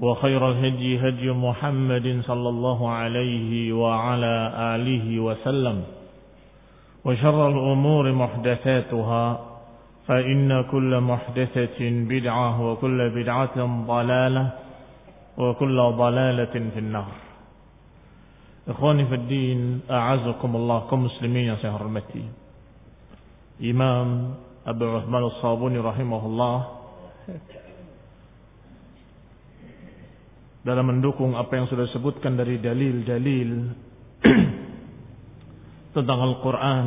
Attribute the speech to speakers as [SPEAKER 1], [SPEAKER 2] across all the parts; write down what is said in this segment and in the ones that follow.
[SPEAKER 1] وخير الهدي هدي محمد صلى الله عليه وعلى آله وسلم وشر الأمور محدثاتها فإن كل محدثة بدعة وكل بدعة ضلالة وكل ضلالة في النار. إخواني في الدين أعزكم الله كمسلمين يا سهرمتي إمام أبو عثمان الصابوني رحمه الله. Dalam mendukung apa yang sudah disebutkan dari dalil-dalil tentang Al-Quran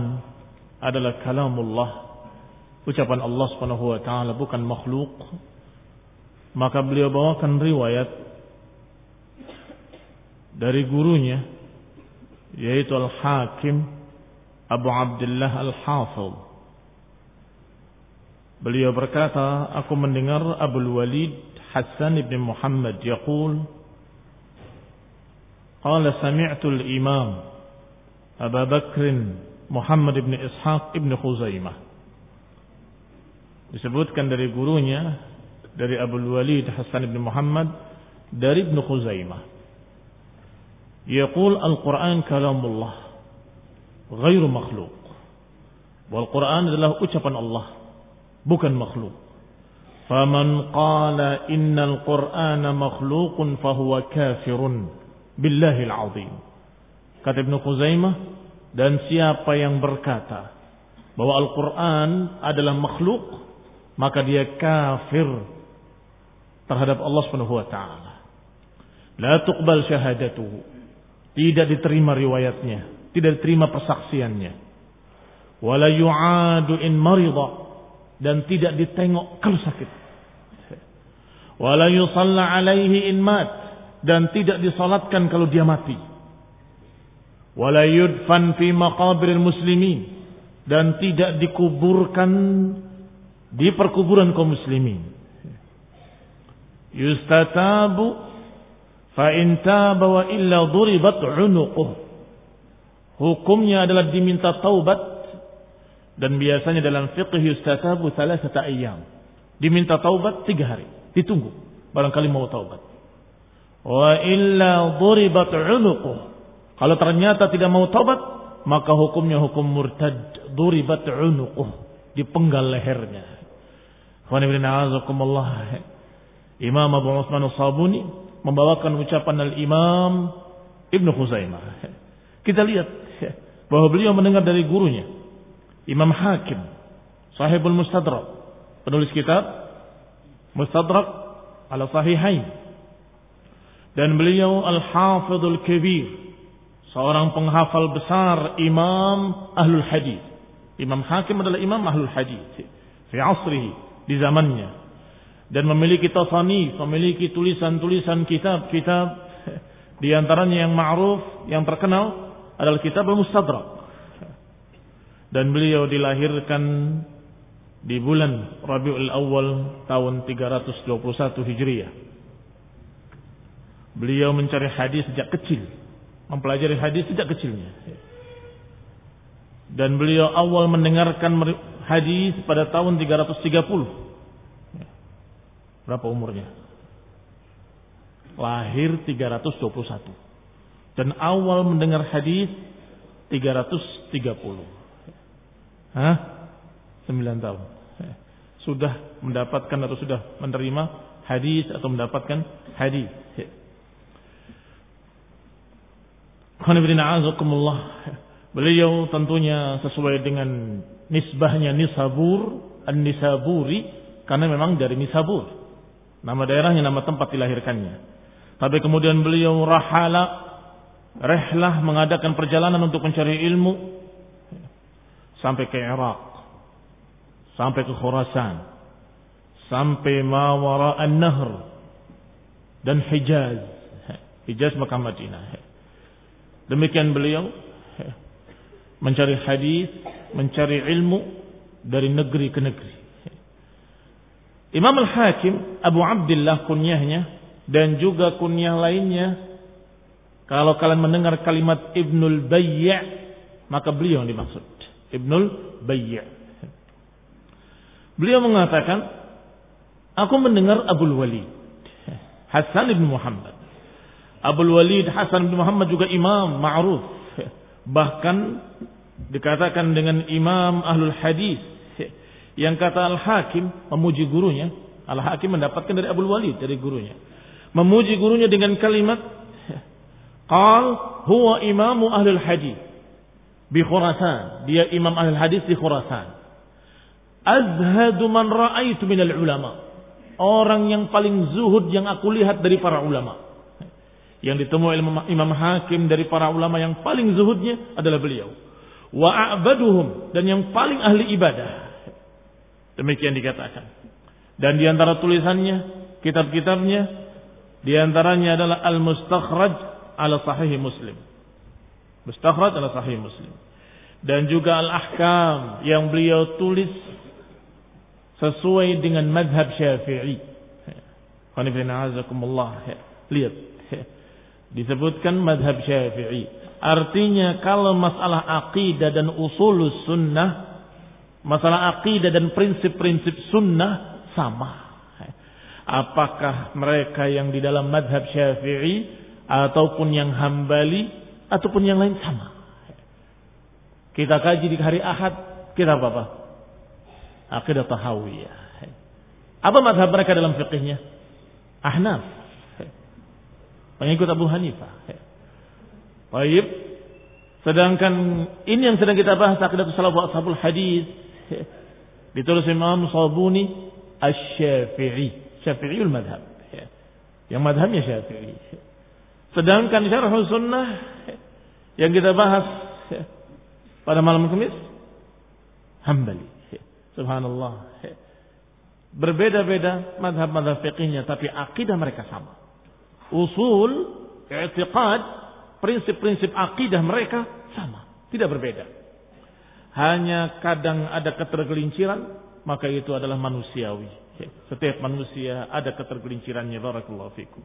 [SPEAKER 1] adalah kalamullah ucapan Allah subhanahu wa ta'ala bukan makhluk. Maka beliau bawakan riwayat dari gurunya yaitu Al-Hakim Abu Abdullah Al-Hafidh. Beliau berkata aku mendengar Abu Walid حسان بن محمد يقول قال سمعت الإمام أبا بكر محمد بن إسحاق بن خزيمة disebutkan dari gurunya dari Abu Walid Hasan bin Muhammad dari Ibnu Khuzaimah يقول القرآن كلام الله غير مخلوق والقرآن adalah ucapan Allah bukan makhluk فمن قال إن القرآن مخلوق فهو كافر بالله العظيم kata Ibnu Khuzaimah dan siapa yang berkata bahwa Al-Quran adalah makhluk maka dia kafir terhadap Allah Subhanahu wa taala la tuqbal syahadatuhu tidak diterima riwayatnya tidak diterima persaksiannya wala yu'adu in marida dan tidak ditengok kalau sakit. Wala alaihi in mat dan tidak disalatkan kalau dia mati. Wala yudfan fi maqabiril muslimin dan tidak dikuburkan di perkuburan kaum muslimin. Yustatabu fa in wa illa duribat unuquh. Hukumnya adalah diminta taubat dan biasanya dalam fiqh yustatabu thalathata ayyam. Diminta taubat tiga hari. Ditunggu. Barangkali mau taubat. Wa illa duribat unuquh. Kalau ternyata tidak mau taubat, maka hukumnya hukum murtad. Duribat unuquh. Dipenggal lehernya. Imam Abu Utsman As-Sabuni membawakan ucapan al-Imam Ibnu Khuzaimah. Kita lihat bahwa beliau mendengar dari gurunya Imam Hakim, Sahibul Mustadrak, penulis kitab Mustadrak ala Sahihain. Dan beliau Al-Hafidhul Kabir, seorang penghafal besar Imam Ahlul Hadis. Imam Hakim adalah Imam Ahlul Hadis fi asrihi, di zamannya. dan memiliki tasani, memiliki tulisan-tulisan kitab-kitab di antaranya yang ma'ruf, yang terkenal adalah kitab Al-Mustadrak. Dan beliau dilahirkan di bulan Rabiul Awal tahun 321 Hijriah. Beliau mencari hadis sejak kecil, mempelajari hadis sejak kecilnya. Dan beliau awal mendengarkan hadis pada tahun 330 Berapa umurnya? Lahir 321. Dan awal mendengar hadis 330. Hah? 9 tahun. Sudah mendapatkan atau sudah menerima hadis atau mendapatkan hadis. Beliau tentunya sesuai dengan nisbahnya Nisabur, An-Nisaburi karena memang dari Nisabur. Nama daerahnya, nama tempat dilahirkannya. Tapi kemudian beliau rahala, rehlah mengadakan perjalanan untuk mencari ilmu sampai ke Irak, sampai ke Khurasan, sampai Mawara an-Nahr dan Hijaz. Hijaz Mekah Madinah. Demikian beliau mencari hadis, mencari ilmu dari negeri ke negeri. Imam Al-Hakim Abu Abdullah kunyahnya dan juga kunyah lainnya kalau kalian mendengar kalimat Ibnul Bayy' maka beliau yang dimaksud Ibnul Bayy' Beliau mengatakan aku mendengar Abu Walid Hasan bin Muhammad. Abu Walid Hasan bin Muhammad juga imam ma'ruf. Bahkan dikatakan dengan imam ahlul hadis yang kata Al-Hakim memuji gurunya, Al-Hakim mendapatkan dari Abu Walid dari gurunya. Memuji gurunya dengan kalimat Qal huwa imamu ahlul hadis bi Khurasan. Dia imam ahlul hadis di Khurasan. Azhadu man ra'aitu minal ulama. Orang yang paling zuhud yang aku lihat dari para ulama. Yang ditemui Imam Hakim dari para ulama yang paling zuhudnya adalah beliau. Wa a'baduhum dan yang paling ahli ibadah Demikian dikatakan. Dan di antara tulisannya, kitab-kitabnya, di antaranya adalah Al-Mustakhraj ala Sahih Muslim. Mustakhraj ala Sahih Muslim. Dan juga Al-Ahkam yang beliau tulis sesuai dengan madhab syafi'i. Lihat. Disebutkan madhab syafi'i. Artinya kalau masalah aqidah dan usulus sunnah Masalah akidah dan prinsip-prinsip sunnah sama. Apakah mereka yang di dalam madhab syafi'i ataupun yang hambali ataupun yang lain sama. Kita kaji di hari Ahad, kita apa? -apa? Akidah tahawiyah. Apa madhab mereka dalam fikihnya? Ahnaf. Pengikut Abu Hanifah. Baik. Sedangkan ini yang sedang kita bahas akidah salafus ashabul hadis Ditulis Imam Sabuni Asy-Syafi'i. Syafi'iul madhab. Yang madhabnya Syafi'i. Sedangkan syarh sunnah yang kita bahas pada malam Kamis Hambali. Subhanallah. Berbeda-beda madhab-madhab fiqihnya tapi akidah mereka sama. Usul, i'tiqad, prinsip-prinsip akidah mereka sama, tidak berbeda hanya kadang ada ketergelinciran, maka itu adalah manusiawi. Setiap manusia ada ketergelincirannya. Barakallahu fikum.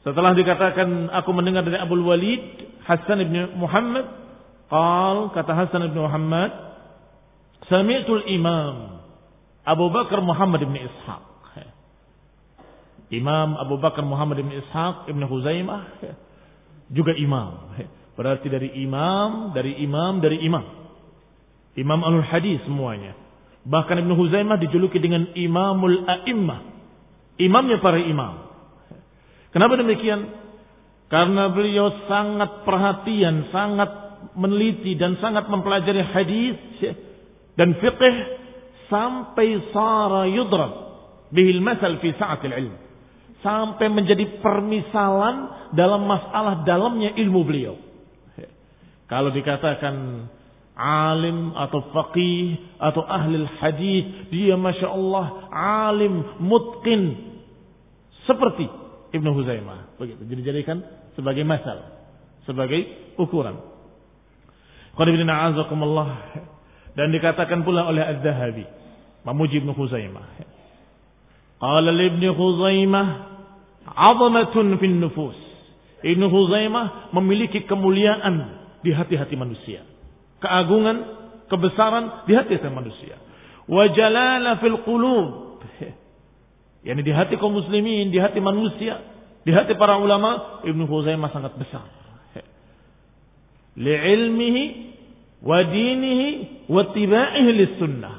[SPEAKER 1] Setelah dikatakan aku mendengar dari Abu Walid Hasan bin Muhammad, qal kata Hasan bin Muhammad, sami'tul imam Abu Bakar Muhammad bin Ishaq. Imam Abu Bakar Muhammad bin Ishaq Ibn Huzaimah juga imam. Berarti dari imam, dari imam, dari imam. Imam alul hadis semuanya. Bahkan Ibnu Huzaimah dijuluki dengan Imamul A'immah. Imamnya para imam. Kenapa demikian? Karena beliau sangat perhatian, sangat meneliti dan sangat mempelajari hadis dan fiqh sampai sara yudrab bihil masal fi sa'atil ilm. Sampai menjadi permisalan dalam masalah dalamnya ilmu beliau. Kalau dikatakan alim atau faqih atau ahli hadis, dia masya Allah alim mutqin seperti Ibnu Huzaimah. Begitu. Jadi jadikan sebagai masal, sebagai ukuran. Dan dikatakan pula oleh Az-Zahabi memuji Ibnu Huzaimah. Qala Ibnu Huzaimah 'azamatun fin nufus. Ibnu Huzaimah memiliki kemuliaan di hati-hati manusia. Keagungan, kebesaran di hati-hati manusia. Wa jalala fil qulub. Yani di hati kaum muslimin, di hati manusia, di hati para ulama, Ibnu Huzaimah sangat besar. Li'ilmihi wa dinihi wa tiba'ihi sunnah.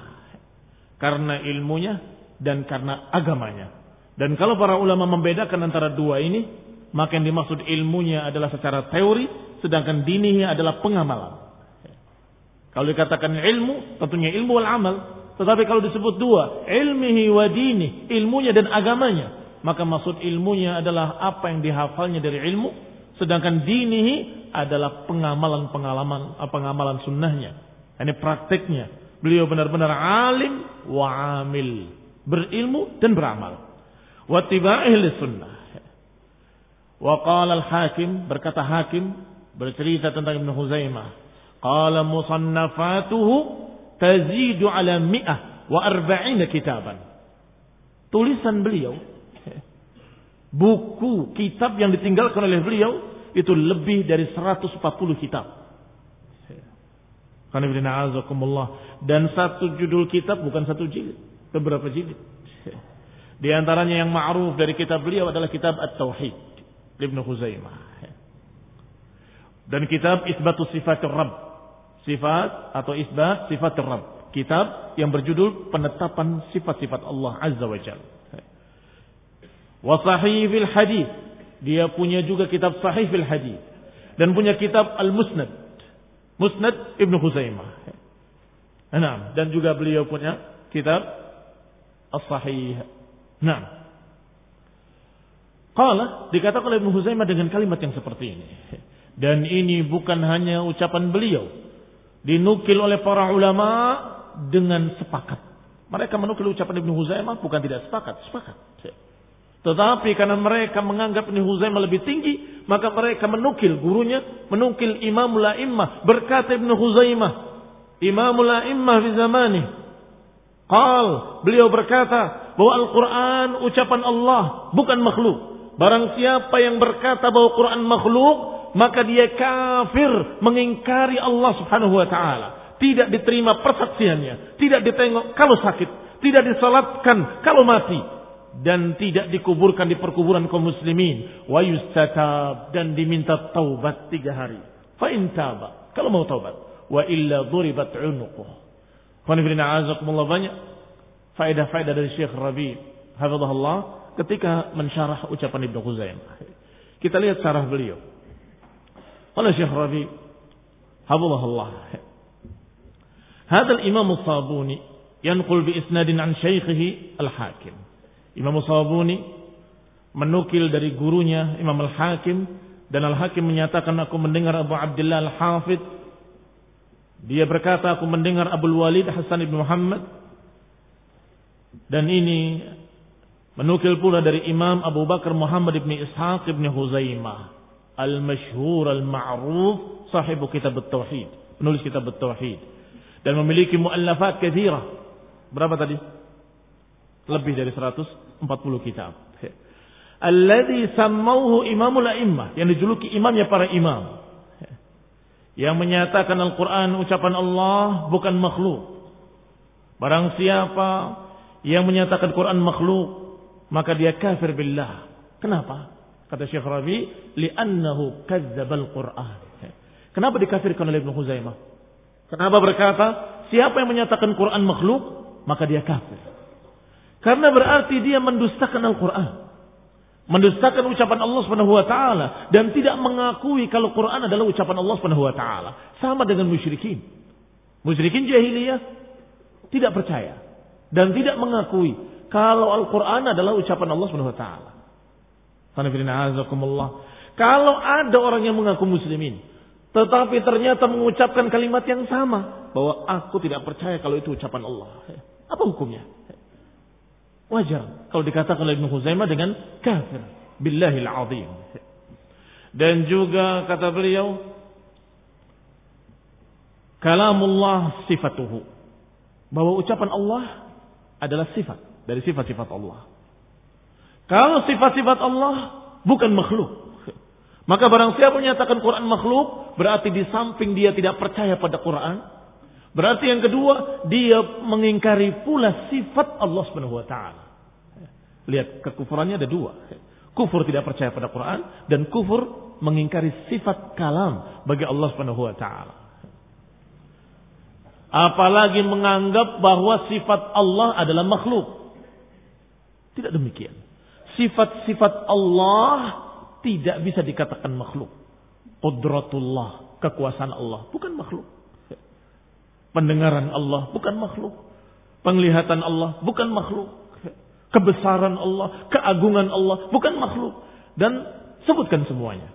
[SPEAKER 1] Karena ilmunya dan karena agamanya. Dan kalau para ulama membedakan antara dua ini, maka yang dimaksud ilmunya adalah secara teori, sedangkan dininya adalah pengamalan. Kalau dikatakan ilmu, tentunya ilmu wal amal. Tetapi kalau disebut dua, ilmihi wa dini, ilmunya dan agamanya, maka maksud ilmunya adalah apa yang dihafalnya dari ilmu, sedangkan dinihi adalah pengamalan-pengalaman, pengamalan sunnahnya. Ini prakteknya. Beliau benar-benar alim wa amil, berilmu dan beramal. Wa tiba'ih sunnah. Wa qala al-hakim, berkata hakim, bercerita tentang Ibn Huzaimah. Qala musannafatuhu tazidu ala mi'ah wa arba'ina kitaban. Tulisan beliau, buku, kitab yang ditinggalkan oleh beliau, itu lebih dari 140 kitab. Dan satu judul kitab bukan satu jilid, beberapa jilid. Di antaranya yang ma'ruf dari kitab beliau adalah kitab At-Tauhid. Ibn Khuzaimah. Dan kitab Isbatu Sifatul Rabb. Sifat atau isbat sifatul Rabb. Kitab yang berjudul penetapan sifat-sifat Allah Azza wa Jalla. Sahihil hadis. Dia punya juga kitab sahihil hadis. Dan punya kitab Al-Musnad. Musnad Ibn Khuzaimah. Nah, dan juga beliau punya kitab As-Sahih. Nah, Qala dikatakan oleh Ibnu Huzaimah dengan kalimat yang seperti ini. Dan ini bukan hanya ucapan beliau. Dinukil oleh para ulama dengan sepakat. Mereka menukil ucapan Ibnu Huzaimah bukan tidak sepakat, sepakat. Tetapi karena mereka menganggap Ibnu Huzaimah lebih tinggi, maka mereka menukil gurunya, menukil Imamul A'immah. Berkata Ibnu Huzaimah, Imamul A'immah di zamani. Qal, beliau berkata bahwa Al-Quran ucapan Allah, bukan makhluk. Barang siapa yang berkata bahwa Quran makhluk, maka dia kafir mengingkari Allah Subhanahu wa taala. Tidak diterima persaksiannya, tidak ditengok kalau sakit, tidak disalatkan kalau mati dan tidak dikuburkan di perkuburan kaum muslimin. Wa dan diminta taubat tiga hari. Fa in taba, kalau mau taubat. Wa illa duribat unuquh. Banyak faedah-faedah dari Syekh Rabi. Hafizahullah ketika mensyarah ucapan Ibnu Khuzaimah. Kita lihat syarah beliau. Qala Syekh Rabi, Habibullah. Hadal Imam Sabuni yanqul bi isnadin an syaikhihi al-Hakim. Imam Sabuni menukil dari gurunya Imam Al-Hakim dan Al-Hakim menyatakan aku mendengar Abu Abdullah Al-Hafidh dia berkata aku mendengar Abu Walid Hasan bin Muhammad dan ini Menukil pula dari Imam Abu Bakar Muhammad ibn Ishaq ibn Huzaimah. Al-Mashhur al-Ma'ruf sahibu kitab Tauhid. Penulis kitab Tauhid. Dan memiliki muallafat kathira. Berapa tadi? Lebih dari 140 kitab. Alladhi sammauhu imamul a'immah. Yang dijuluki imamnya para imam. Yang menyatakan Al-Quran ucapan Allah bukan makhluk. Barang siapa yang menyatakan Quran makhluk maka dia kafir billah. Kenapa? Kata Syekh Rabi, li'annahu kadzdzabal Qur'an. Kenapa dikafirkan oleh Ibnu Huzaimah? Kenapa berkata, siapa yang menyatakan Quran makhluk, maka dia kafir. Karena berarti dia mendustakan Al-Quran. Mendustakan ucapan Allah Subhanahu wa taala dan tidak mengakui kalau Quran adalah ucapan Allah Subhanahu wa taala. Sama dengan musyrikin. Musyrikin jahiliyah tidak percaya dan tidak mengakui kalau Al-Quran adalah ucapan Allah Subhanahu Wa Taala. Kalau ada orang yang mengaku muslimin, Tetapi ternyata mengucapkan kalimat yang sama. Bahwa aku tidak percaya kalau itu ucapan Allah. Apa hukumnya? Wajar kalau dikatakan oleh Ibn Huzaimah dengan kafir. Billahil azim. Dan juga kata beliau, kalamullah sifatuhu. Bahwa ucapan Allah adalah sifat dari sifat-sifat Allah. Kalau sifat-sifat Allah bukan makhluk. Maka barang siapa menyatakan Quran makhluk, berarti di samping dia tidak percaya pada Quran. Berarti yang kedua, dia mengingkari pula sifat Allah Subhanahu wa taala. Lihat, kekufurannya ada dua. Kufur tidak percaya pada Quran dan kufur mengingkari sifat kalam bagi Allah Subhanahu wa taala. Apalagi menganggap bahwa sifat Allah adalah makhluk. Tidak demikian. Sifat-sifat Allah tidak bisa dikatakan makhluk. Qudratullah, kekuasaan Allah, bukan makhluk. Pendengaran Allah, bukan makhluk. Penglihatan Allah, bukan makhluk. Kebesaran Allah, keagungan Allah, bukan makhluk. Dan sebutkan semuanya.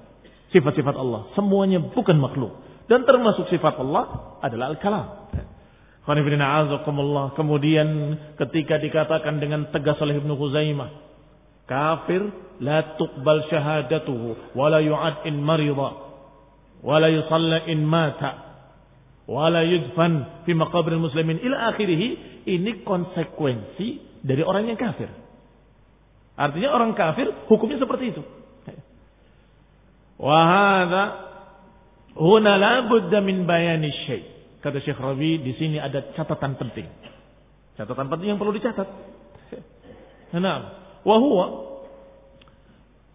[SPEAKER 1] Sifat-sifat Allah, semuanya bukan makhluk. Dan termasuk sifat Allah adalah al-kalam. Kemudian ketika dikatakan dengan tegas oleh Ibnu Khuzaimah, kafir la tuqbal syahadatuhu wa la yu'ad in marida wa la yusalla in mata wa la yudfan fi maqabir muslimin. Ila akhirih ini konsekuensi dari orang yang kafir. Artinya orang kafir hukumnya seperti itu. Wa hadha huna la budda min bayani syai. Kata Syekh Rabi di sini ada catatan penting. Catatan penting yang perlu dicatat. Nah Wahwa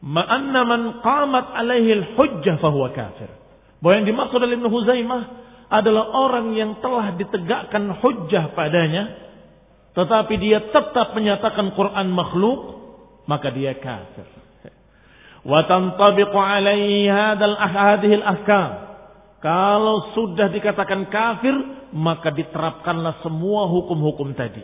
[SPEAKER 1] ma'anna man qamat alaihi al-hujjah fahuwa kafir. Bahwa yang dimaksud oleh Ibn Huzaimah adalah orang yang telah ditegakkan hujjah padanya, tetapi dia tetap menyatakan Quran makhluk, maka dia kafir. Wa tantabiqu alaihi hadal hadhihi al-ahkam. Kalau sudah dikatakan kafir, maka diterapkanlah semua hukum-hukum tadi.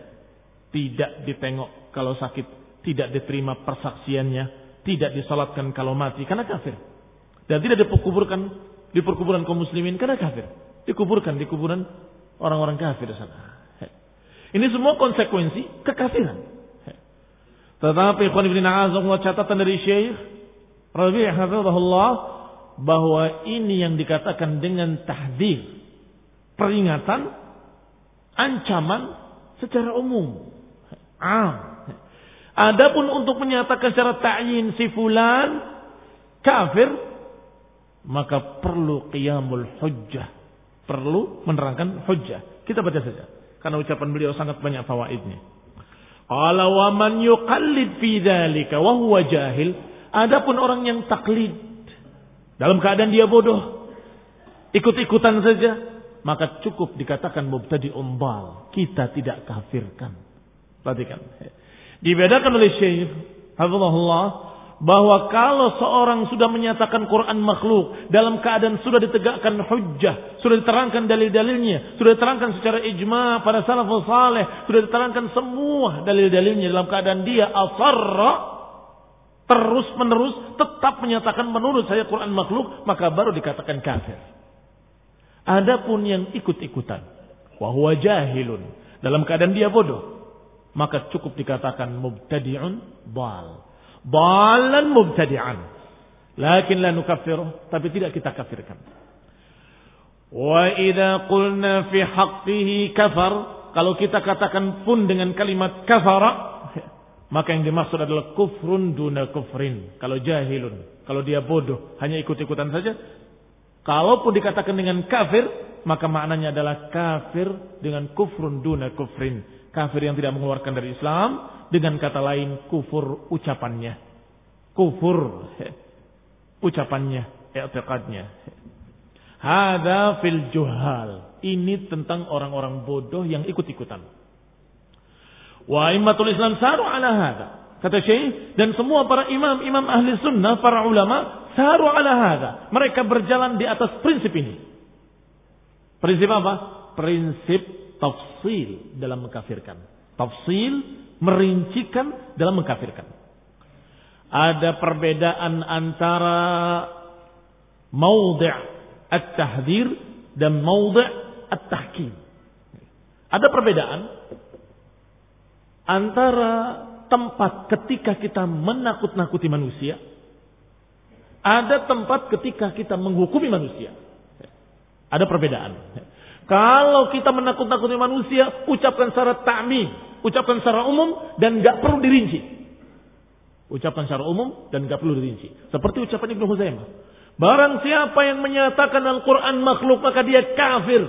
[SPEAKER 1] Tidak ditengok kalau sakit tidak diterima persaksiannya, tidak disalatkan kalau mati karena kafir. Dan tidak dikuburkan di perkuburan kaum muslimin karena kafir. Dikuburkan di kuburan orang-orang kafir sana. Ini semua konsekuensi kekafiran. Tetapi ikhwan ibn a'azamullah catatan dari Syekh Rabi' hafizahullah bahwa ini yang dikatakan dengan tahdir, peringatan, ancaman secara umum. Am. Adapun untuk menyatakan secara ta'yin si fulan kafir, maka perlu qiyamul hujjah. Perlu menerangkan hujjah. Kita baca saja. Karena ucapan beliau sangat banyak fawaidnya. Qala wa man yuqallid fi dzalika wa huwa jahil. Adapun orang yang taklid dalam keadaan dia bodoh, ikut-ikutan saja, maka cukup dikatakan mubtadi umbal. Kita tidak kafirkan. Perhatikan. Dibedakan oleh Syekh Hafizahullah bahwa kalau seorang sudah menyatakan Quran makhluk dalam keadaan sudah ditegakkan hujjah, sudah diterangkan dalil-dalilnya, sudah diterangkan secara ijma pada salafus saleh, sudah diterangkan semua dalil-dalilnya dalam keadaan dia asarra terus menerus tetap menyatakan menurut saya Quran makhluk, maka baru dikatakan kafir. Adapun yang ikut-ikutan, wahwa jahilun, dalam keadaan dia bodoh, maka cukup dikatakan mubtadi'un bal. Balan mubtadi'an. Lakin la nukaffiruh, tapi tidak kita kafirkan. Wa idza qulna fi haqqihi kafar, kalau kita katakan pun dengan kalimat kafara, maka yang dimaksud adalah kufrun duna kufrin. Kalau jahilun, kalau dia bodoh, hanya ikut-ikutan saja. Kalaupun dikatakan dengan kafir, maka maknanya adalah kafir dengan kufrun duna kufrin kafir yang tidak mengeluarkan dari Islam dengan kata lain kufur ucapannya. Kufur ucapannya i'tiqadnya. Hada fil juhal. Ini tentang orang-orang bodoh yang ikut-ikutan. Wa immatul islam saru ala hada kata Syekh dan semua para imam imam ahli sunnah para ulama saru ala hada mereka berjalan di atas prinsip ini. Prinsip apa? Prinsip tafsil dalam mengkafirkan. Tafsil merincikan dalam mengkafirkan. Ada perbedaan antara maudhi' at-tahdzir dan maudhi' at-tahkim. Ada perbedaan antara tempat ketika kita menakut-nakuti manusia, ada tempat ketika kita menghukumi manusia. Ada perbedaan. Kalau kita menakut-nakuti manusia, ucapkan secara ta'mim, ucapkan secara umum dan nggak perlu dirinci. Ucapkan secara umum dan nggak perlu dirinci. Seperti ucapan Ibnu Huzaimah. Barang siapa yang menyatakan Al-Quran makhluk maka dia kafir.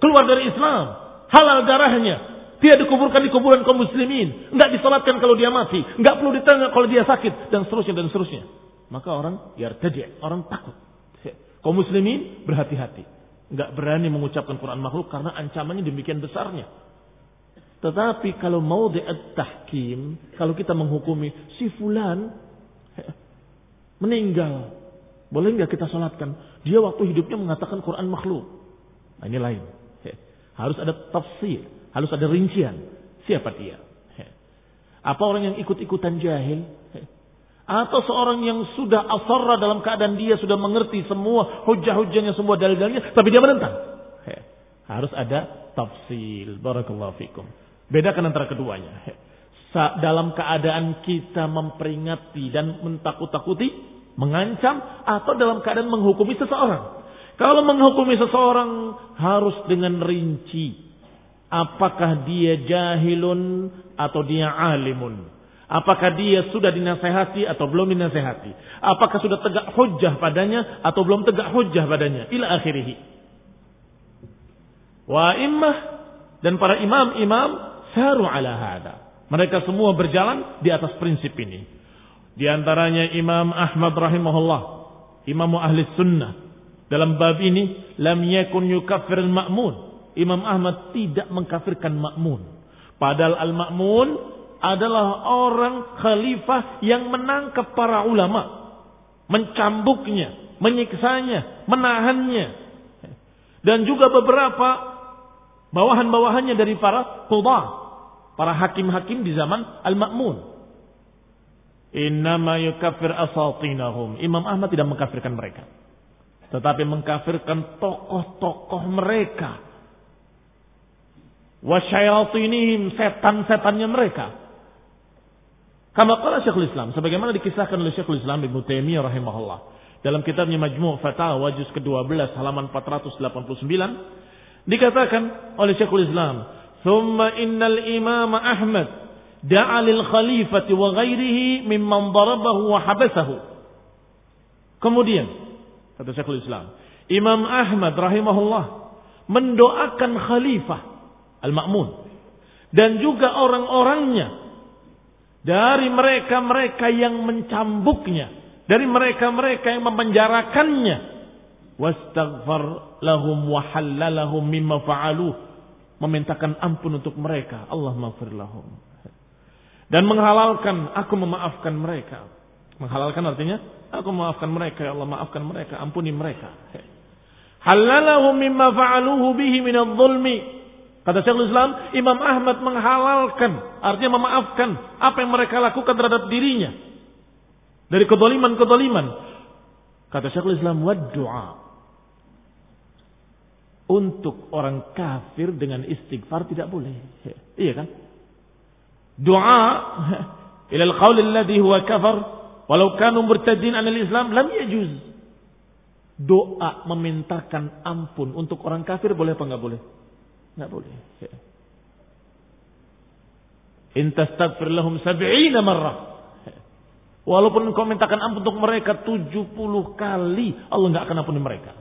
[SPEAKER 1] Keluar dari Islam. Halal darahnya. Dia dikuburkan di kuburan kaum muslimin. Enggak disolatkan kalau dia mati. Enggak perlu ditanya kalau dia sakit. Dan seterusnya dan seterusnya. Maka orang yartaji. Orang takut. Kaum muslimin berhati-hati. Enggak berani mengucapkan Quran makhluk karena ancamannya demikian besarnya. Tetapi kalau mau tahkim, kalau kita menghukumi si fulan meninggal, boleh nggak kita sholatkan? Dia waktu hidupnya mengatakan Quran makhluk. Nah ini lain. Harus ada tafsir. Harus ada rincian. Siapa dia? Apa orang yang ikut-ikutan jahil? Atau seorang yang sudah asarra dalam keadaan dia sudah mengerti semua hujah-hujahnya, semua dalil-dalilnya, tapi dia menentang. Harus ada tafsir. Barakallahu fikum. Bedakan antara keduanya. Dalam keadaan kita memperingati dan mentakut-takuti, mengancam atau dalam keadaan menghukumi seseorang. Kalau menghukumi seseorang harus dengan rinci. Apakah dia jahilun atau dia alimun? Apakah dia sudah dinasehati atau belum dinasehati? Apakah sudah tegak hujah padanya atau belum tegak hujah padanya? Ila akhirih. Wa immah dan para imam-imam saru ala hada. Mereka semua berjalan di atas prinsip ini. Di antaranya Imam Ahmad rahimahullah, Imam Ahli Sunnah. Dalam bab ini, lam yakun yukaffir al-ma'mun. Imam Ahmad tidak mengkafirkan makmun. Padahal al-ma'mun adalah orang khalifah yang menangkap para ulama. Mencambuknya, menyiksanya, menahannya. Dan juga beberapa bawahan-bawahannya dari para qudah. Para hakim-hakim di zaman al-ma'mun. Innama yukafir asatinahum. Imam Ahmad tidak mengkafirkan mereka. Tetapi mengkafirkan tokoh-tokoh mereka. Wasyayatinihim, setan-setannya mereka. Kama kala Syekhul Islam. Sebagaimana dikisahkan oleh Syekhul Islam Ibn Taimiyah rahimahullah. Dalam kitabnya Majmu' Fatawa juz ke-12 halaman 489. Dikatakan oleh Syekhul Islam. Thumma innal imam Ahmad da'a lil khalifati wa ghairihi mimman darabahu wa habasahu. Kemudian kata Syekhul Islam, Imam Ahmad rahimahullah mendoakan khalifah Al-Ma'mun dan juga orang-orangnya dari mereka-mereka yang mencambuknya, dari mereka-mereka yang memenjarakannya. Wastaghfar lahum wa halalahum mimma fa'aluh. Memintakan ampun untuk mereka. Allah maghfir lahum. Dan menghalalkan, aku memaafkan mereka. Menghalalkan artinya, aku memaafkan mereka, ya Allah maafkan mereka, ampuni mereka. Halalahu mimma fa'aluhu bihi minadh dhulmi. Kata Syekhul Islam, Imam Ahmad menghalalkan, artinya memaafkan apa yang mereka lakukan terhadap dirinya. Dari kedoliman-kedoliman. Kata Syekhul Islam, wad doa. Untuk orang kafir dengan istighfar tidak boleh. Iya kan? doa ila al-qaul alladhi huwa kafar walau kanu murtadin anil Islam lam yajuz. Doa memintakan ampun untuk orang kafir boleh apa enggak boleh? Enggak boleh. In tastaghfir lahum 70 marrah. Walaupun engkau mintakan ampun untuk mereka 70 kali, Allah enggak akan ampuni mereka.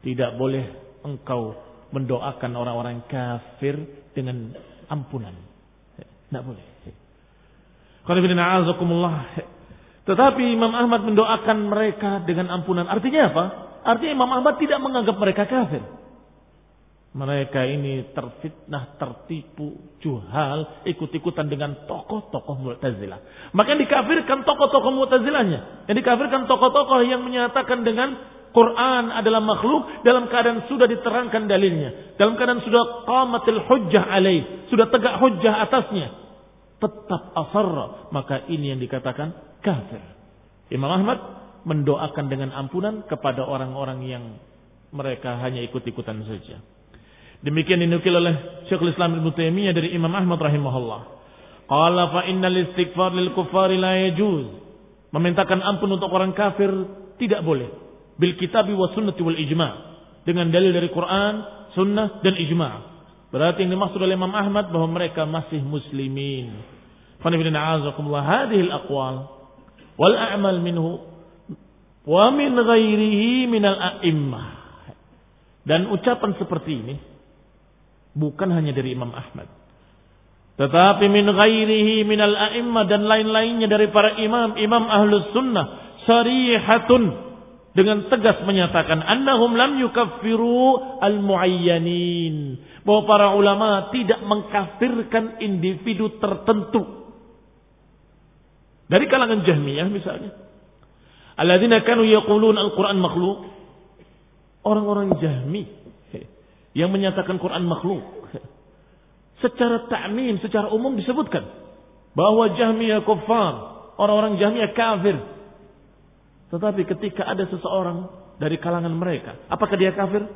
[SPEAKER 1] Tidak boleh engkau mendoakan orang-orang kafir dengan ampunan. Tidak boleh. Tetapi Imam Ahmad mendoakan mereka dengan ampunan. Artinya apa? Artinya Imam Ahmad tidak menganggap mereka kafir. Mereka ini terfitnah, tertipu, juhal, ikut-ikutan dengan tokoh-tokoh Mu'tazilah. Maka dikafirkan tokoh-tokoh Mu'tazilahnya. Yang dikafirkan tokoh-tokoh yang menyatakan dengan Quran adalah makhluk dalam keadaan sudah diterangkan dalilnya. Dalam keadaan sudah qamatil hujjah alaih. Sudah tegak hujjah atasnya tetap asarra, maka ini yang dikatakan kafir. Imam Ahmad mendoakan dengan ampunan kepada orang-orang yang mereka hanya ikut-ikutan saja. Demikian dinukil oleh Syekhul Islam Ibnu Taimiyah dari Imam Ahmad rahimahullah. Qala fa innal istighfar lil kuffari la yajuz. Memintakan ampun untuk orang kafir tidak boleh. Bil kitabi wa sunnati wal ijma' dengan dalil dari Quran, sunnah dan ijma'. Berarti yang dimaksud oleh Imam Ahmad bahwa mereka masih muslimin. Qanifidina a'azakumullah hadhihi al-aqwal wal a'mal minhu wa min ghairihi minal a'immah. Dan ucapan seperti ini bukan hanya dari Imam Ahmad. Tetapi min ghairihi minal a'immah dan lain-lainnya dari para imam, imam ahlus sunnah. Sarihatun. Dengan tegas menyatakan. Annahum lam yukaffiru al-muayyanin. Bahwa para ulama tidak mengkafirkan individu tertentu. Dari kalangan Jahmiyah misalnya. Alladzina kanu yaqulun al-Quran makhluk. Orang-orang Jahmi yang menyatakan Quran makhluk. Secara ta'mim, secara umum disebutkan bahwa Jahmiyah kufar, orang-orang Jahmiyah kafir. Tetapi ketika ada seseorang dari kalangan mereka, apakah dia kafir?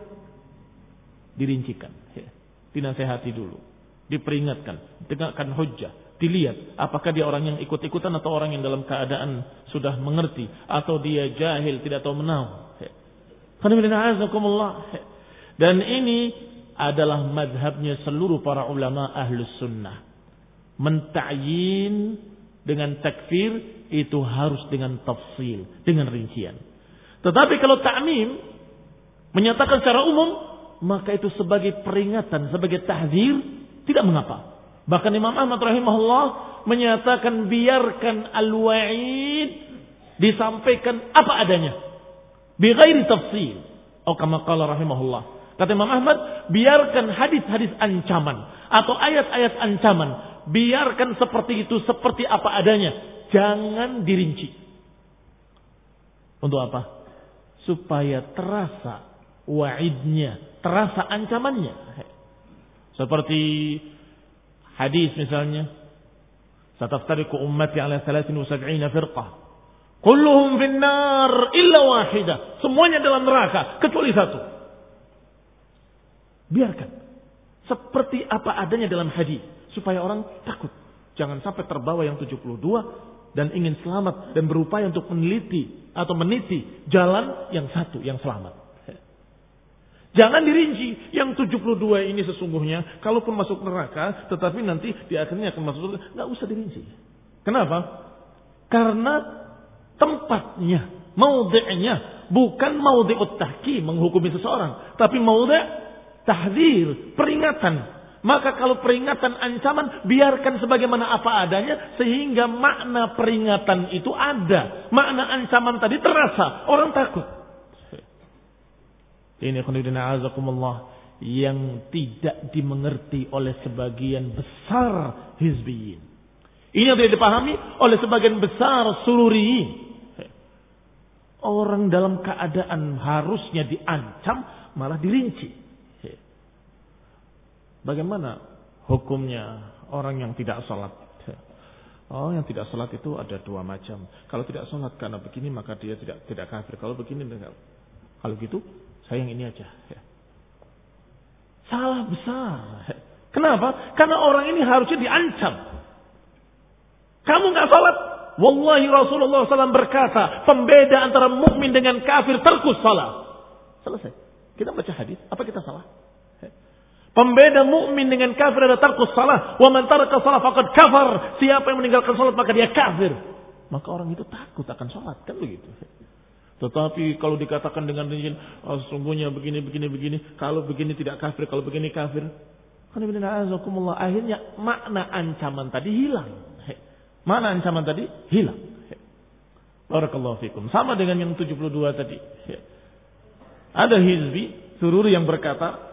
[SPEAKER 1] Dirincikan, dinasehati dulu, diperingatkan, tegakkan hujjah, dilihat apakah dia orang yang ikut-ikutan atau orang yang dalam keadaan sudah mengerti atau dia jahil tidak tahu menau. Dan ini adalah madhabnya seluruh para ulama ahlus sunnah. Menta'yin dengan takfir itu harus dengan tafsil, dengan rincian. Tetapi kalau ta'mim menyatakan secara umum, maka itu sebagai peringatan, sebagai tahzir, tidak mengapa. Bahkan Imam Ahmad rahimahullah menyatakan biarkan al-wa'id disampaikan apa adanya. Bighairi tafsil. Oh kama qala rahimahullah. Kata Imam Ahmad, biarkan hadis-hadis ancaman atau ayat-ayat ancaman, biarkan seperti itu, seperti apa adanya, jangan dirinci. Untuk apa? Supaya terasa wa'idnya, terasa ancamannya. Seperti hadis misalnya, "Sataftariqu ummati ala 73 firqah." Kulluhum finnar illa wahidah. Semuanya dalam neraka kecuali satu. Biarkan. Seperti apa adanya dalam hadis. Supaya orang takut. Jangan sampai terbawa yang 72 dan ingin selamat dan berupaya untuk meneliti atau meniti jalan yang satu yang selamat. Jangan dirinci yang 72 ini sesungguhnya kalaupun masuk neraka tetapi nanti di akhirnya akan masuk surga nggak usah dirinci. Kenapa? Karena tempatnya, maudhi'nya bukan maudhi'ut tahkim menghukumi seseorang, tapi maudhi' tahdir, peringatan. Maka kalau peringatan ancaman biarkan sebagaimana apa adanya sehingga makna peringatan itu ada. Makna ancaman tadi terasa, orang takut. Ini khonidina azakumullah yang tidak dimengerti oleh sebagian besar hizbiyin. Ini yang tidak dipahami oleh sebagian besar sururiyin. Orang dalam keadaan harusnya diancam malah dirinci. Bagaimana hukumnya orang yang tidak sholat? Oh, yang tidak sholat itu ada dua macam. Kalau tidak sholat karena begini maka dia tidak tidak kafir. Kalau begini. Kalau gitu, saya yang ini aja. Salah besar. Kenapa? Karena orang ini harusnya diancam. Kamu nggak sholat, Wallahi Rasulullah SAW berkata, pembeda antara mukmin dengan kafir terkus salah. Selesai. Kita baca hadis, apa kita salah? Pembeda mukmin dengan kafir adalah tarkus salah. Wa man salah faqad kafar. Siapa yang meninggalkan salat maka dia kafir. Maka orang itu takut akan salat kan begitu. Tetapi kalau dikatakan dengan rinci, oh, sungguhnya begini begini begini, kalau begini tidak kafir, kalau begini kafir. Akhirnya makna ancaman tadi hilang. Makna ancaman tadi hilang. Barakallahu fikum. Sama dengan yang 72 tadi. Ada hizbi, sururi yang berkata,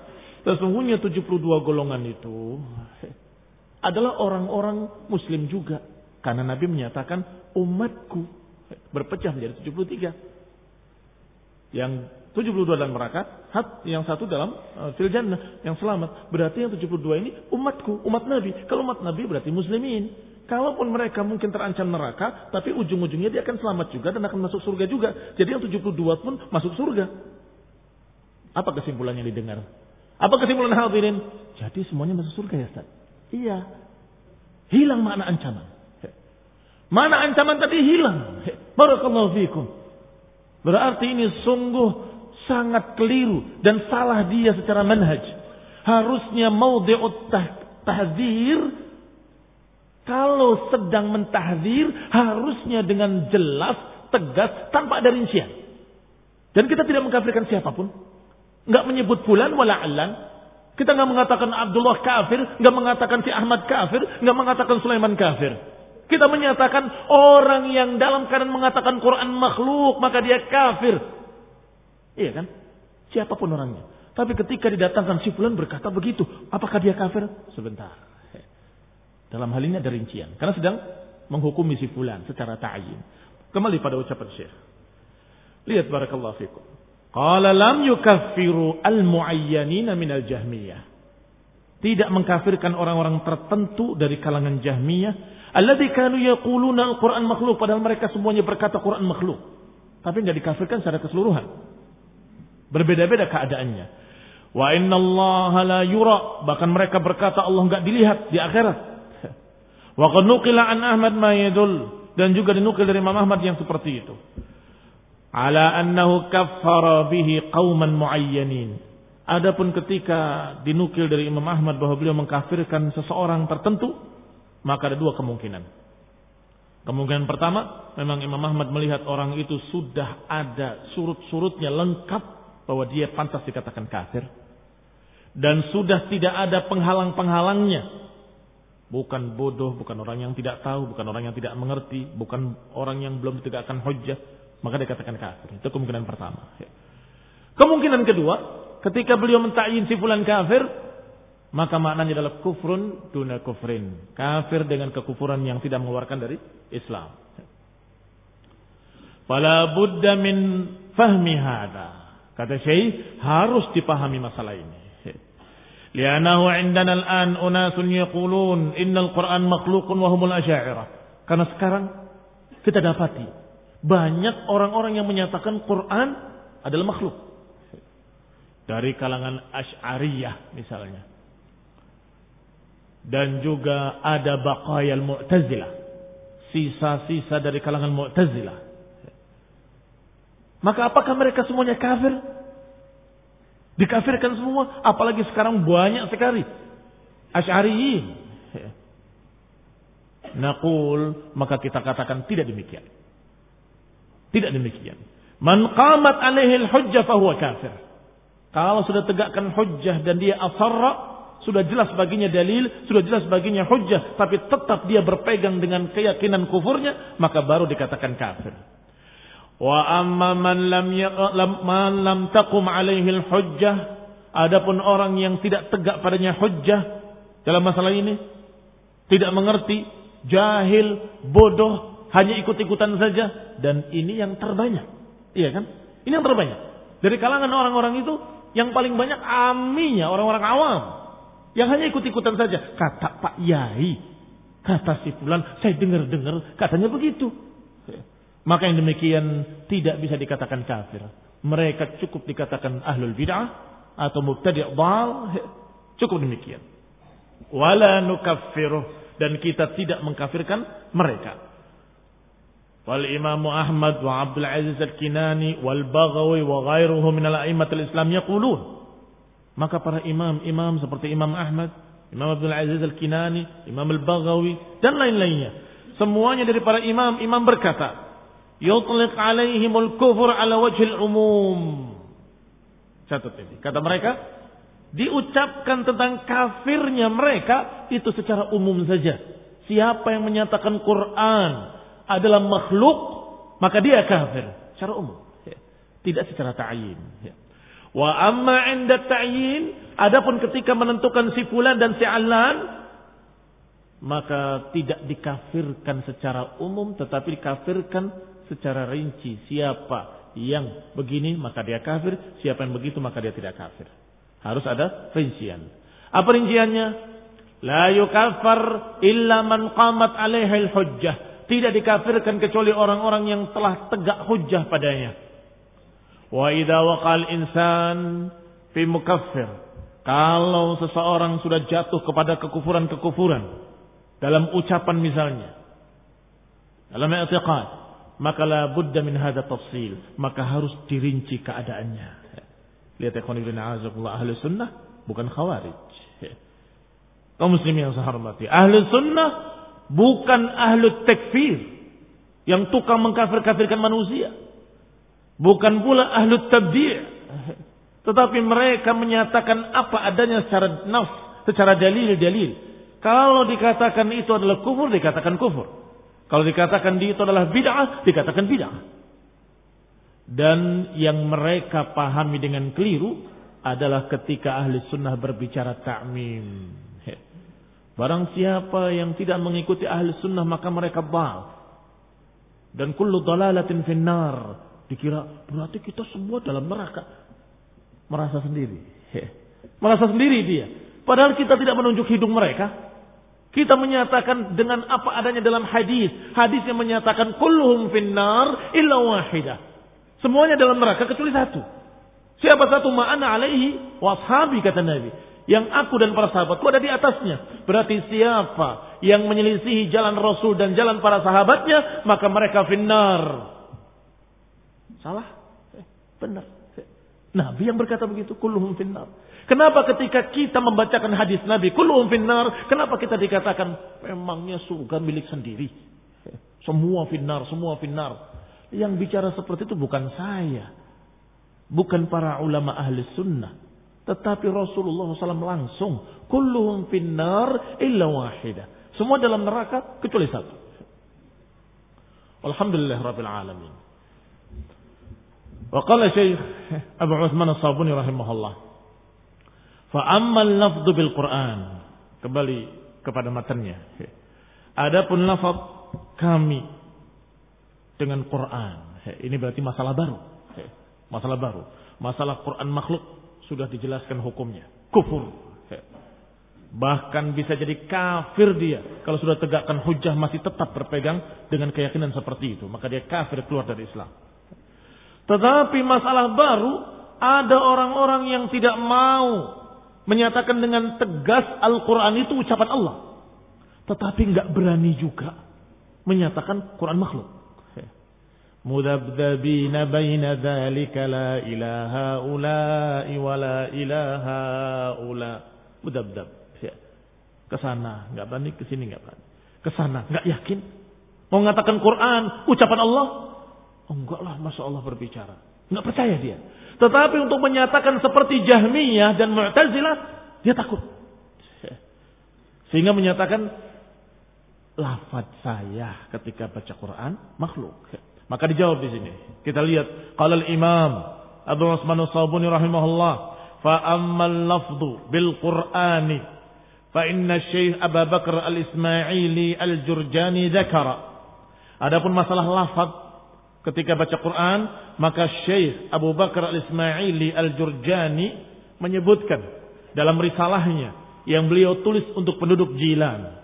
[SPEAKER 1] Sesungguhnya 72 golongan itu adalah orang-orang muslim juga. Karena Nabi menyatakan umatku berpecah menjadi 73. Yang 72 dalam neraka, yang satu dalam uh, fil yang selamat. Berarti yang 72 ini umatku, umat Nabi. Kalau umat Nabi berarti muslimin. Kalaupun mereka mungkin terancam neraka, tapi ujung-ujungnya dia akan selamat juga dan akan masuk surga juga. Jadi yang 72 pun masuk surga. Apa kesimpulan yang didengar? Apa kesimpulan hadirin? Jadi semuanya masuk surga ya Ustaz? Iya. Hilang makna ancaman. Mana ancaman tadi hilang. Barakallahu fikum. Berarti ini sungguh sangat keliru dan salah dia secara manhaj. Harusnya maudhi'ut tahdzir kalau sedang mentahdir harusnya dengan jelas, tegas, tanpa ada rincian. Dan kita tidak mengkafirkan siapa pun. Nggak menyebut bulan wala alan. Kita nggak mengatakan Abdullah kafir, nggak mengatakan si Ahmad kafir, nggak mengatakan Sulaiman kafir. Kita menyatakan orang yang dalam keadaan mengatakan Quran makhluk, maka dia kafir. Iya kan? Siapa pun orangnya. Tapi ketika didatangkan si fulan berkata begitu, apakah dia kafir? Sebentar. Dalam hal ini ada rincian. Karena sedang menghukumi si fulan secara ta'yin. Kembali pada ucapan Syekh. Lihat barakallahu fikum. Qala lam yukaffiru al-muayyanina minal jahmiyah. Tidak mengkafirkan orang-orang tertentu dari kalangan jahmiyah. Alladhi kanu yaquluna al-Quran makhluk. Padahal mereka semuanya berkata Quran makhluk. Tapi tidak dikafirkan secara keseluruhan. Berbeda-beda keadaannya. Wa inna Allah la yura. Bahkan mereka berkata Allah enggak dilihat di akhirat. Wa qad an Ahmad ma yadul dan juga dinukil dari Imam Ahmad yang seperti itu. Ala annahu kaffara bihi qauman muayyanin. Adapun ketika dinukil dari Imam Ahmad bahwa beliau mengkafirkan seseorang tertentu, maka ada dua kemungkinan. Kemungkinan pertama, memang Imam Ahmad melihat orang itu sudah ada surut-surutnya lengkap bahwa dia pantas dikatakan kafir. Dan sudah tidak ada penghalang-penghalangnya Bukan bodoh, bukan orang yang tidak tahu, bukan orang yang tidak mengerti, bukan orang yang belum ditegakkan hujah, maka dikatakan kafir. Itu kemungkinan pertama. Ya. Kemungkinan kedua, ketika beliau mentaati si fulan kafir, maka maknanya adalah kufrun duna kufrin. Kafir dengan kekufuran yang tidak mengeluarkan dari Islam. Fala Buddha min fahmi hada. Kata Syekh, harus dipahami masalah ini. Lianahu indan al-an unasun yaqulun innal Qur'an makhlukun wa humul. Karena sekarang kita dapati banyak orang-orang yang menyatakan Quran adalah makhluk dari kalangan Asy'ariyah misalnya dan juga ada baqayal Mu'tazilah sisa-sisa dari kalangan Mu'tazilah maka apakah mereka semuanya kafir Dikafirkan semua, apalagi sekarang banyak sekali. Asy'ariyin. Naqul, maka kita katakan tidak demikian. Tidak demikian. Man qamat alaihi hujjah fahuwa kafir. Kalau sudah tegakkan hujjah dan dia asarra, sudah jelas baginya dalil, sudah jelas baginya hujjah, tapi tetap dia berpegang dengan keyakinan kufurnya, maka baru dikatakan kafir. Wa amma man lam man lam taqum alaihi hujjah adapun orang yang tidak tegak padanya hujjah dalam masalah ini tidak mengerti, jahil, bodoh, hanya ikut-ikutan saja dan ini yang terbanyak. Iya kan? Ini yang terbanyak. Dari kalangan orang-orang itu yang paling banyak aminya orang-orang awam yang hanya ikut-ikutan saja. Kata Pak Yai, kata si fulan, saya dengar-dengar katanya begitu. Maka yang demikian tidak bisa dikatakan kafir. Mereka cukup dikatakan ahlul bid'ah atau mubtadi' dhal. Cukup demikian. Wala nukaffiruh. Dan kita tidak mengkafirkan mereka. Abdul Aziz Al-Kinani wal Baghawi wa ghairuhu min al-a'immat al-Islam yaqulun. Maka para imam-imam seperti Imam Ahmad, Imam Abdul Aziz Al-Kinani, Imam Al-Baghawi dan lain-lainnya. Semuanya dari para imam, imam berkata, yutliq alaihimul kufur ala wajhil umum. Catat ini. Kata mereka, diucapkan tentang kafirnya mereka itu secara umum saja. Siapa yang menyatakan Quran adalah makhluk, maka dia kafir. Secara umum. Tidak secara ta'yin. Wa amma inda ta'yin, adapun ketika menentukan si fulan dan si alan, maka tidak dikafirkan secara umum tetapi dikafirkan secara rinci siapa yang begini maka dia kafir, siapa yang begitu maka dia tidak kafir. Harus ada rincian. Apa rinciannya? La yukaffar illa man qamat alaihi hujjah. Tidak dikafirkan kecuali orang-orang yang telah tegak hujjah padanya. Wa idza waqal insan fi mukaffir. Kalau seseorang sudah jatuh kepada kekufuran-kekufuran dalam ucapan misalnya, dalam i'tiqad, maka la budda min hadha tafsil, maka harus dirinci keadaannya. Lihat ikhwan ibn a'azakullah ahli sunnah bukan khawarij. Kaum muslimin yang saya hormati, ahli sunnah bukan ahli takfir yang tukang mengkafir-kafirkan manusia. Bukan pula ahli tabdi' Tetapi mereka menyatakan apa adanya secara nafs, secara dalil-dalil. Kalau dikatakan itu adalah kufur, dikatakan kufur. Kalau dikatakan itu adalah bid'ah, dikatakan bid'ah. Dan yang mereka pahami dengan keliru adalah ketika ahli sunnah berbicara ta'mim. Barang siapa yang tidak mengikuti ahli sunnah maka mereka bal. Dan kullu dalalatin finnar. Dikira berarti kita semua dalam neraka merasa sendiri. Merasa sendiri dia. Padahal kita tidak menunjuk hidung mereka. Kita menyatakan dengan apa adanya dalam hadis. Hadis yang menyatakan kulluhum finnar illa wahidah. Semuanya dalam neraka kecuali satu. Siapa satu ma'ana alaihi washabi kata Nabi. Yang aku dan para sahabatku ada di atasnya. Berarti siapa yang menyelisihi jalan Rasul dan jalan para sahabatnya, maka mereka finnar. Salah? Eh, benar. Nabi yang berkata begitu, kulluhum finnar. Kenapa ketika kita membacakan hadis Nabi, kulluhum finnar, kenapa kita dikatakan memangnya surga milik sendiri? Semua finnar, semua finnar. Yang bicara seperti itu bukan saya. Bukan para ulama ahli sunnah. Tetapi Rasulullah SAW langsung. Kulluhum finnar illa wahidah. Semua dalam neraka kecuali satu. Alhamdulillah Rabbil Alamin. وقال شيخ أبو عثمان الصابوني رحمه الله فأما اللفظ بالقرآن kembali kepada matanya adapun lafaz kami dengan Quran ini berarti masalah baru masalah baru masalah Quran makhluk sudah dijelaskan hukumnya. Kufur. Bahkan bisa jadi kafir dia. Kalau sudah tegakkan hujah masih tetap berpegang dengan keyakinan seperti itu. Maka dia kafir keluar dari Islam. Tetapi masalah baru, ada orang-orang yang tidak mau menyatakan dengan tegas Al-Quran itu ucapan Allah. Tetapi nggak berani juga menyatakan Quran makhluk. Baina dhalika la ilaha ula'i wa la ilaha ula. Mudabdab. Ke sana nggak berani, ke sini nggak berani. Ke sana nggak yakin. Mau mengatakan Quran, ucapan Allah, Oh, enggak lah, Masya Allah berbicara. Enggak percaya dia. Tetapi untuk menyatakan seperti Jahmiyah dan Mu'tazilah, dia takut. Sehingga menyatakan, lafaz saya ketika baca Quran makhluk. Maka dijawab di sini. Kita lihat kalau Imam Abu Usman As-Sabuni rahimahullah, fa ammal lafdu bil Qur'ani fa inna Syekh Abu Bakar Al-Ismaili Al-Jurjani dzakara. Adapun masalah lafaz ketika baca Quran, maka Syekh Abu Bakar Al-Ismaili Al-Jurjani menyebutkan dalam risalahnya yang beliau tulis untuk penduduk Jilan.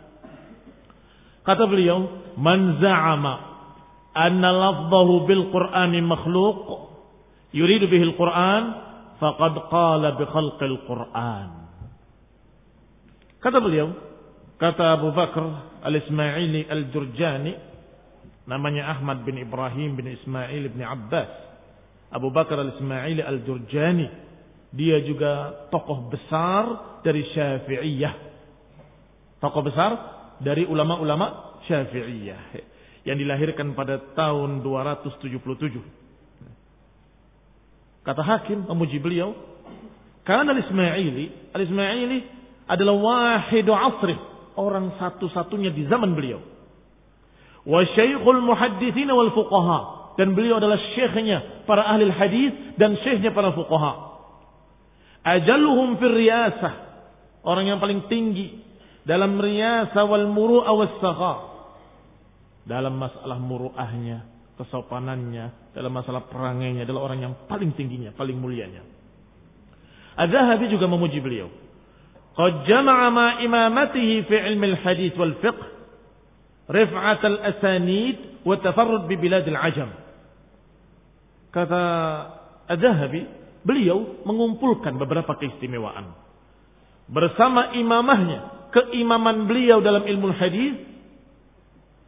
[SPEAKER 1] Kata beliau, "Man za'ama bil Qur'ani makhluq, yuridu bihi al-Qur'an, faqad qala bi khalqil Qur'an." Kata beliau, kata Abu Bakar Al-Ismaili Al-Jurjani, namanya Ahmad bin Ibrahim bin Ismail bin Abbas. Abu Bakar al-Ismaili al-Jurjani. Dia juga tokoh besar dari Syafi'iyah. Tokoh besar dari ulama-ulama Syafi'iyah. Yang dilahirkan pada tahun 277. Kata Hakim memuji beliau. Karena al-Ismaili. Al-Ismaili adalah wahidu asri. Orang satu-satunya di zaman beliau wa syaikhul muhadditsin wal fuqaha dan beliau adalah syekhnya para ahli hadis dan syekhnya para fuqaha ajalluhum fil riyasah orang yang paling tinggi dalam riyasah wal muru'ah was dalam masalah muru'ahnya kesopanannya dalam masalah perangainya adalah orang yang paling tingginya paling mulianya Az-Zahabi juga memuji beliau qad jama'a ma imamatihi fi ilmi al-hadith wal fiqh rif'at al-asanid wa tafarrud bi bilad al-ajam. Kata Az-Zahabi, beliau mengumpulkan beberapa keistimewaan. Bersama imamahnya, keimaman beliau dalam ilmu hadis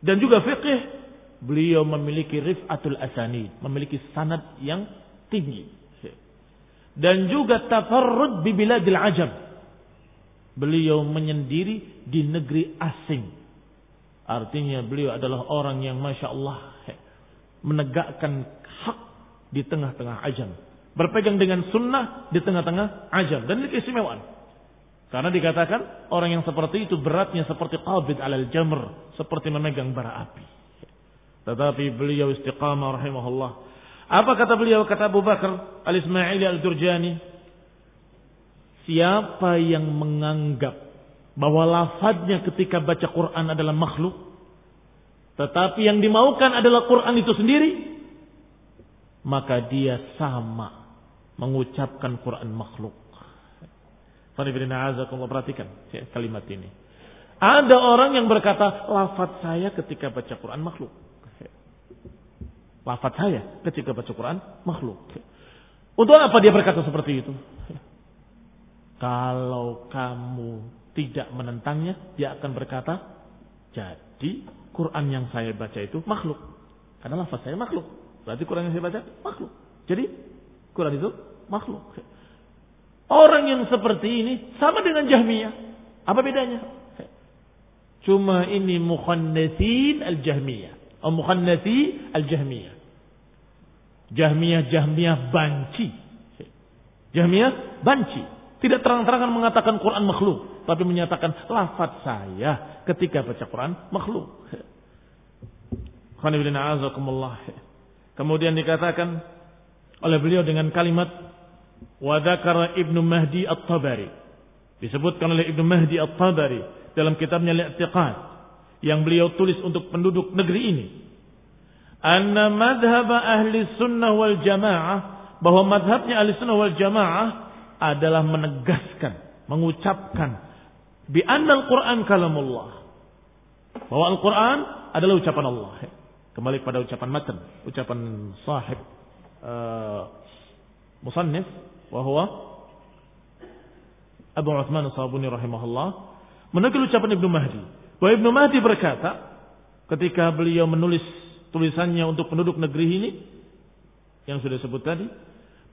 [SPEAKER 1] dan juga fikih, beliau memiliki rif'atul asanid, memiliki sanad yang tinggi. Dan juga tafarrud bi biladil ajam. Beliau menyendiri di negeri asing. Artinya beliau adalah orang yang Masya Allah menegakkan hak di tengah-tengah ajam berpegang dengan sunnah di tengah-tengah ajam dan ini keistimewaan. Karena dikatakan orang yang seperti itu beratnya seperti qabid alal jamr, seperti memegang bara api. Tetapi beliau istiqamah rahimahullah. Apa kata beliau? Kata Abu Bakar al-Ismaili al-Durjani. Siapa yang menganggap bahwa lafadznya ketika baca Quran adalah makhluk, tetapi yang dimaukan adalah Quran itu sendiri, maka dia sama mengucapkan Quran makhluk. Perhatikan kalimat ini. Ada orang yang berkata, lafaz saya ketika baca Quran makhluk. Lafaz saya ketika baca Quran makhluk. Untuk apa dia berkata seperti itu? Kalau kamu tidak menentangnya, dia akan berkata, jadi Quran yang saya baca itu makhluk. Karena lafaz saya makhluk. Berarti Quran yang saya baca makhluk. Jadi Quran itu makhluk. Orang yang seperti ini sama dengan Jahmiyah. Apa bedanya? Cuma ini mukhannasin al-Jahmiyah. Atau mukhannasi al-Jahmiyah. Jahmiyah, Jahmiyah banci. Jahmiyah banci. Tidak terang-terangan mengatakan Quran makhluk. Tapi menyatakan lafaz saya ketika baca Quran makhluk. Kemudian dikatakan oleh beliau dengan kalimat wa Ibnu Mahdi At-Tabari. Disebutkan oleh Ibnu Mahdi At-Tabari dalam kitabnya Al-I'tiqad yang beliau tulis untuk penduduk negeri ini. Anna madhhab ahli sunnah wal jamaah bahwa madhabnya ahli sunnah wal jamaah adalah menegaskan, mengucapkan bi anna al-Quran kalamullah. Bahwa Al-Quran adalah ucapan Allah. Kembali pada ucapan matan, ucapan sahib uh, musannif bahwa Abu Uthman As-Sabuni rahimahullah menukil ucapan Ibnu Mahdi. Bahwa Ibnu Mahdi berkata ketika beliau menulis tulisannya untuk penduduk negeri ini yang sudah sebut tadi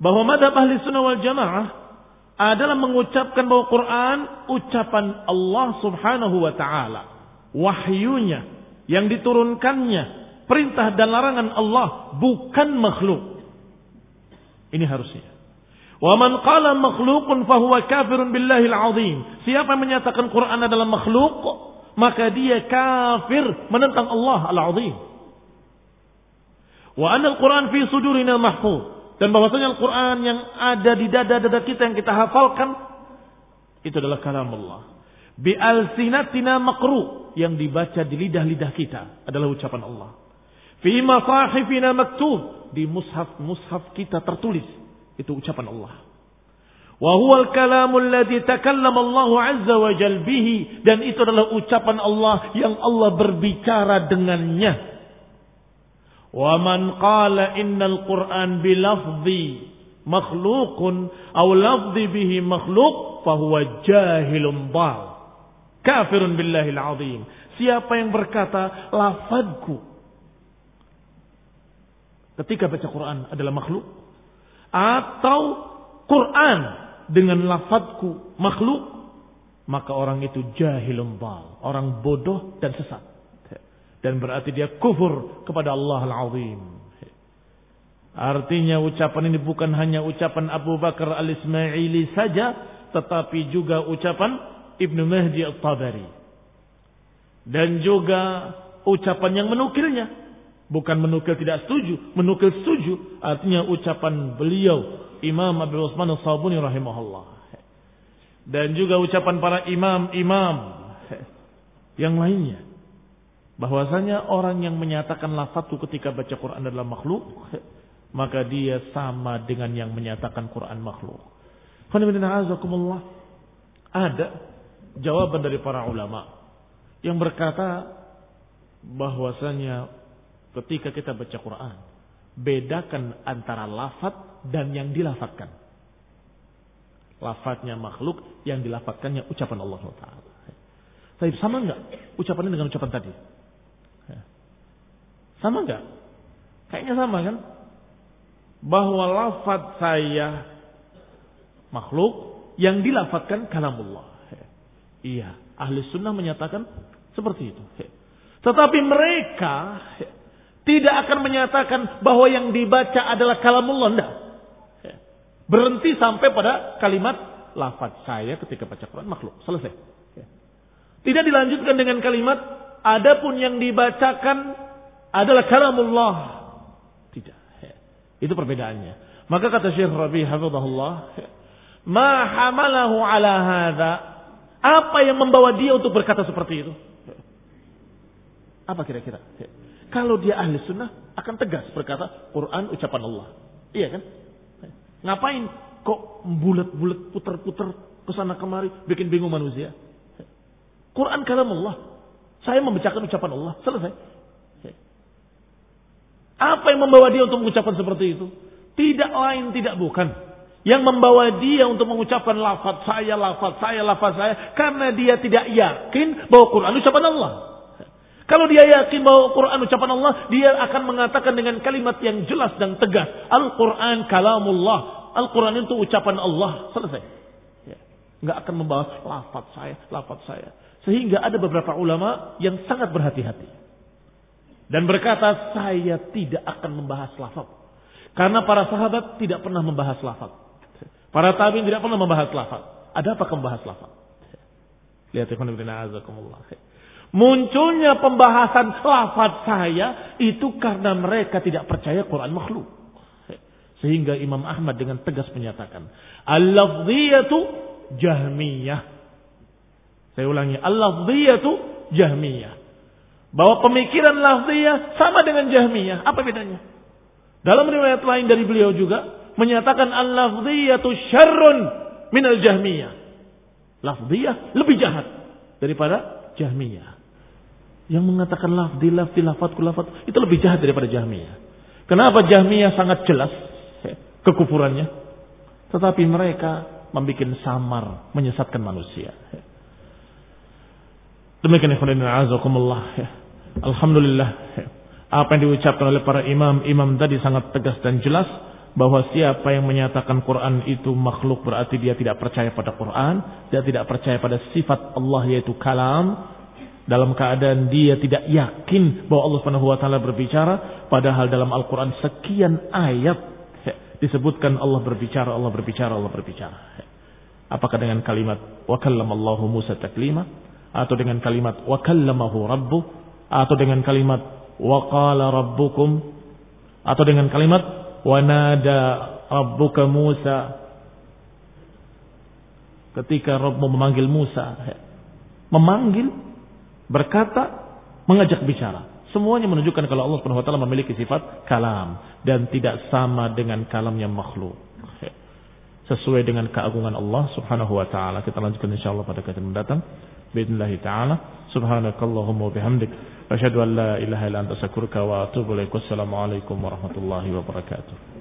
[SPEAKER 1] bahwa madhab ahli sunnah wal jamaah adalah mengucapkan bahwa Quran ucapan Allah subhanahu wa ta'ala. Wahyunya yang diturunkannya perintah dan larangan Allah bukan makhluk. Ini harusnya Wa man qala makhluqun fahuwa kafirun billahil azim. Siapa yang menyatakan Quran adalah makhluk, maka dia kafir menentang Allah al-azim. Wa anna al-Quran fi sudurina mahfuz. Dan bahwasanya Al-Quran yang ada di dada-dada kita yang kita hafalkan itu adalah kalam Allah. Bi alsinatina makru yang dibaca di lidah-lidah kita adalah ucapan Allah. Fi masahifina maktub di mushaf-mushaf kita tertulis itu ucapan Allah. Wa huwal kalamul ladzi takallama Allah azza wa jal bihi dan itu adalah ucapan Allah yang Allah berbicara dengannya. Wa man qala innal Qur'an bi lafzi makhluqun aw lafzi bihi makhluq fahuwa jahilun dhal. Kafirun billahi azim. Siapa yang berkata lafadku ketika baca Quran adalah makhluk atau Quran dengan lafadzku makhluk maka orang itu jahilun bal, orang bodoh dan sesat. Dan berarti dia kufur kepada Allah Al-Azim. Artinya ucapan ini bukan hanya ucapan Abu Bakar Al-Ismaili saja, tetapi juga ucapan Ibnu Mahdi Al-Tabari. Dan juga ucapan yang menukilnya, Bukan menukil tidak setuju, menukil setuju. Artinya ucapan beliau Imam Abu Utsman As-Sabuni rahimahullah. Dan juga ucapan para imam-imam yang lainnya. Bahwasanya orang yang menyatakan lafadzku ketika baca Quran adalah makhluk, maka dia sama dengan yang menyatakan Quran makhluk. Ada jawaban dari para ulama yang berkata bahwasanya ketika kita baca Quran, bedakan antara lafat dan yang dilafatkan. Lafadznya makhluk, yang dilafatkannya ucapan Allah SWT. Tapi sama enggak ucapannya dengan ucapan tadi? Sama enggak? Kayaknya sama kan? Bahwa lafaz saya makhluk yang dilafatkan kalamullah. Iya, ahli sunnah menyatakan seperti itu. Tetapi mereka tidak akan menyatakan bahwa yang dibaca adalah kalamullah. Tidak. Berhenti sampai pada kalimat lafaz saya ketika baca Quran makhluk. Selesai. Tidak dilanjutkan dengan kalimat adapun yang dibacakan adalah kalamullah. Tidak. Itu perbedaannya. Maka kata Syekh Rabi hafizahullah, "Ma hamalahu ala hadza?" Apa yang membawa dia untuk berkata seperti itu? Apa kira-kira? Kalau dia ahli sunnah akan tegas berkata Quran ucapan Allah. Iya kan? Ngapain kok bulat-bulat putar-putar ke sana kemari bikin bingung manusia? Quran kalam Allah. Saya membacakan ucapan Allah. Selesai. Apa yang membawa dia untuk mengucapkan seperti itu? Tidak lain, tidak bukan. Yang membawa dia untuk mengucapkan lafaz saya, lafaz saya, lafaz saya. Karena dia tidak yakin bahwa Quran ucapan Allah. Kalau dia yakin bahwa Quran ucapan Allah, dia akan mengatakan dengan kalimat yang jelas dan tegas. Al-Quran kalamullah. Al-Quran itu ucapan Allah. Selesai. Ya. Nggak akan membahas lafaz saya, lafaz saya. Sehingga ada beberapa ulama yang sangat berhati-hati. Dan berkata, saya tidak akan membahas lafaz. Karena para sahabat tidak pernah membahas lafaz. Para tabiin tidak pernah membahas lafaz. Ada apa membahas lafaz? Lihat ikhwan ibn azakumullah. Munculnya pembahasan lafaz saya itu karena mereka tidak percaya Quran makhluk. Sehingga Imam Ahmad dengan tegas menyatakan, Al-lafziyatu jahmiyah. Saya ulangi, Al-lafziyatu jahmiyah. Bahwa pemikiran lafziyah sama dengan jahmiyah. Apa bedanya? Dalam riwayat lain dari beliau juga, menyatakan Al-lafziyatu syarrun minal jahmiyah. Lafziyah lebih jahat daripada jahmiyah yang mengatakan lafzi lafzi lafadku lafad itu lebih jahat daripada Jahmiyah. Kenapa Jahmiyah sangat jelas kekufurannya, tetapi mereka membuat samar, menyesatkan manusia. Demikian ikhwan azakumullah. Alhamdulillah. Apa yang diucapkan oleh para imam-imam tadi sangat tegas dan jelas bahwa siapa yang menyatakan Quran itu makhluk berarti dia tidak percaya pada Quran, dia tidak percaya pada sifat Allah yaitu kalam, dalam keadaan dia tidak yakin bahwa Allah Subhanahu wa taala berbicara padahal dalam Al-Qur'an sekian ayat disebutkan Allah berbicara Allah berbicara Allah berbicara. Apakah dengan kalimat wa kallamallahu Musa taklima? Atau dengan kalimat wa kallamahu rabbuh? Atau dengan kalimat wa qala rabbukum? Atau dengan kalimat wa nada rabbuka Musa? Ketika Rabbmu memanggil Musa memanggil berkata, mengajak bicara. Semuanya menunjukkan kalau Allah Subhanahu wa taala memiliki sifat kalam dan tidak sama dengan kalamnya makhluk. Sesuai dengan keagungan Allah Subhanahu wa taala. Kita lanjutkan insyaallah pada kajian mendatang. Bismillah taala. Subhanakallahumma bihamdik asyhadu an la ilaha illa anta astaghfiruka wa atubu ilaik. Wassalamualaikum warahmatullahi wabarakatuh.